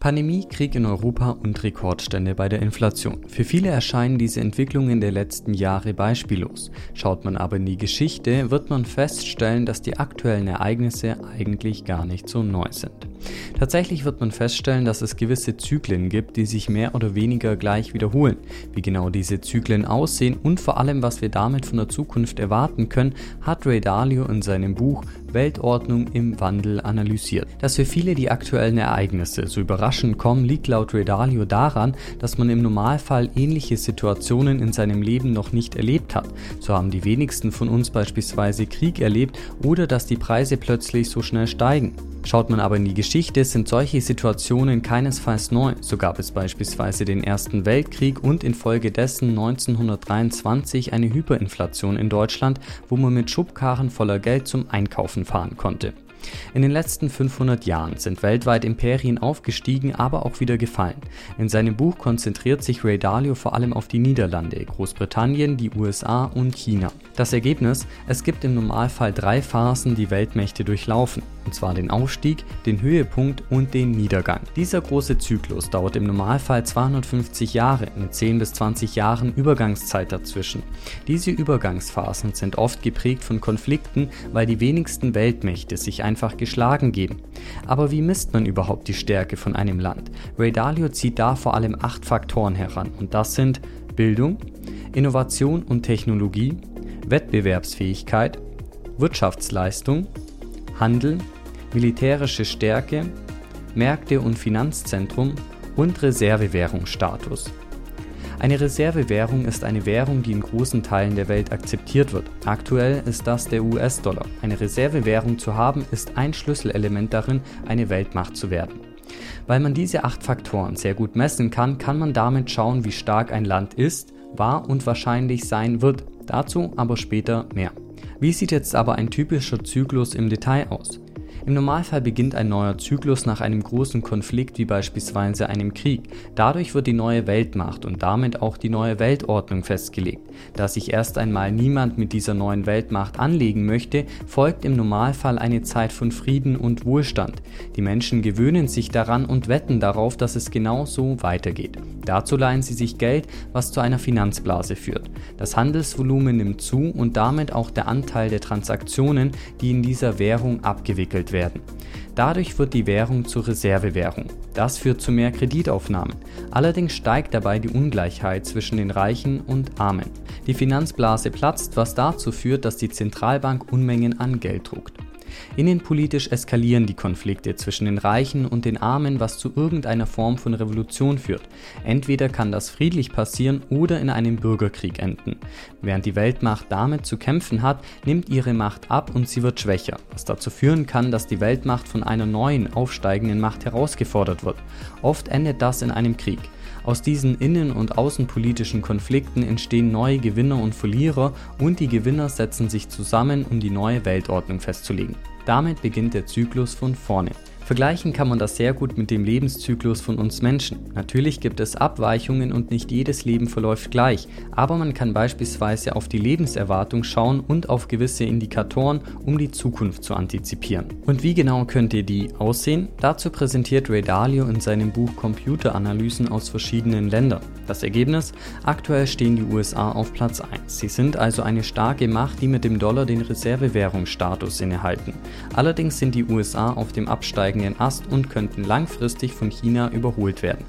Pandemie, Krieg in Europa und Rekordstände bei der Inflation. Für viele erscheinen diese Entwicklungen der letzten Jahre beispiellos. Schaut man aber in die Geschichte, wird man feststellen, dass die aktuellen Ereignisse eigentlich gar nicht so neu sind. Tatsächlich wird man feststellen, dass es gewisse Zyklen gibt, die sich mehr oder weniger gleich wiederholen. Wie genau diese Zyklen aussehen und vor allem, was wir damit von der Zukunft erwarten können, hat Ray Dalio in seinem Buch Weltordnung im Wandel analysiert. Dass für viele die aktuellen Ereignisse so überraschend kommen, liegt laut Ray Dalio daran, dass man im Normalfall ähnliche Situationen in seinem Leben noch nicht erlebt hat. So haben die wenigsten von uns beispielsweise Krieg erlebt oder dass die Preise plötzlich so schnell steigen. Schaut man aber in die Geschichte, sind solche Situationen keinesfalls neu. So gab es beispielsweise den Ersten Weltkrieg und infolgedessen 1923 eine Hyperinflation in Deutschland, wo man mit Schubkarren voller Geld zum Einkaufen fahren konnte. In den letzten 500 Jahren sind weltweit Imperien aufgestiegen, aber auch wieder gefallen. In seinem Buch konzentriert sich Ray Dalio vor allem auf die Niederlande, Großbritannien, die USA und China. Das Ergebnis? Es gibt im Normalfall drei Phasen, die Weltmächte durchlaufen, und zwar den Aufstieg, den Höhepunkt und den Niedergang. Dieser große Zyklus dauert im Normalfall 250 Jahre mit 10 bis 20 Jahren Übergangszeit dazwischen. Diese Übergangsphasen sind oft geprägt von Konflikten, weil die wenigsten Weltmächte sich ein einfach geschlagen geben. Aber wie misst man überhaupt die Stärke von einem Land? Ray Dalio zieht da vor allem acht Faktoren heran und das sind Bildung, Innovation und Technologie, Wettbewerbsfähigkeit, Wirtschaftsleistung, Handel, militärische Stärke, Märkte und Finanzzentrum und Reservewährungsstatus. Eine Reservewährung ist eine Währung, die in großen Teilen der Welt akzeptiert wird. Aktuell ist das der US-Dollar. Eine Reservewährung zu haben, ist ein Schlüsselelement darin, eine Weltmacht zu werden. Weil man diese acht Faktoren sehr gut messen kann, kann man damit schauen, wie stark ein Land ist, war und wahrscheinlich sein wird. Dazu aber später mehr. Wie sieht jetzt aber ein typischer Zyklus im Detail aus? Im Normalfall beginnt ein neuer Zyklus nach einem großen Konflikt wie beispielsweise einem Krieg. Dadurch wird die neue Weltmacht und damit auch die neue Weltordnung festgelegt. Da sich erst einmal niemand mit dieser neuen Weltmacht anlegen möchte, folgt im Normalfall eine Zeit von Frieden und Wohlstand. Die Menschen gewöhnen sich daran und wetten darauf, dass es genau so weitergeht. Dazu leihen sie sich Geld, was zu einer Finanzblase führt. Das Handelsvolumen nimmt zu und damit auch der Anteil der Transaktionen, die in dieser Währung abgewickelt werden. Dadurch wird die Währung zur Reservewährung. Das führt zu mehr Kreditaufnahmen. Allerdings steigt dabei die Ungleichheit zwischen den Reichen und Armen. Die Finanzblase platzt, was dazu führt, dass die Zentralbank Unmengen an Geld druckt. Innenpolitisch eskalieren die Konflikte zwischen den Reichen und den Armen, was zu irgendeiner Form von Revolution führt. Entweder kann das friedlich passieren oder in einem Bürgerkrieg enden. Während die Weltmacht damit zu kämpfen hat, nimmt ihre Macht ab und sie wird schwächer, was dazu führen kann, dass die Weltmacht von einer neuen, aufsteigenden Macht herausgefordert wird. Oft endet das in einem Krieg. Aus diesen innen- und außenpolitischen Konflikten entstehen neue Gewinner und Verlierer und die Gewinner setzen sich zusammen, um die neue Weltordnung festzulegen. Damit beginnt der Zyklus von vorne. Vergleichen kann man das sehr gut mit dem Lebenszyklus von uns Menschen. Natürlich gibt es Abweichungen und nicht jedes Leben verläuft gleich, aber man kann beispielsweise auf die Lebenserwartung schauen und auf gewisse Indikatoren, um die Zukunft zu antizipieren. Und wie genau könnte die aussehen? Dazu präsentiert Ray Dalio in seinem Buch Computeranalysen aus verschiedenen Ländern. Das Ergebnis? Aktuell stehen die USA auf Platz 1. Sie sind also eine starke Macht, die mit dem Dollar den Reservewährungsstatus innehalten. Allerdings sind die USA auf dem Absteigen aufsteigenden Ast und könnten langfristig von China überholt werden.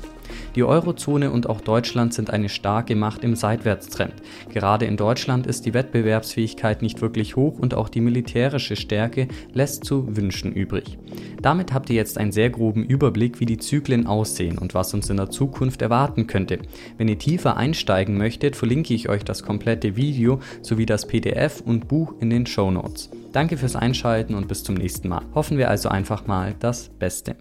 Die Eurozone und auch Deutschland sind eine starke Macht im Seitwärtstrend. Gerade in Deutschland ist die Wettbewerbsfähigkeit nicht wirklich hoch und auch die militärische Stärke lässt zu wünschen übrig. Damit habt ihr jetzt einen sehr groben Überblick, wie die Zyklen aussehen und was uns in der Zukunft erwarten könnte. Wenn ihr tiefer einsteigen möchtet, verlinke ich euch das komplette Video sowie das PDF und Buch in den Show Notes. Danke fürs Einschalten und bis zum nächsten Mal. Hoffen wir also einfach mal das Beste.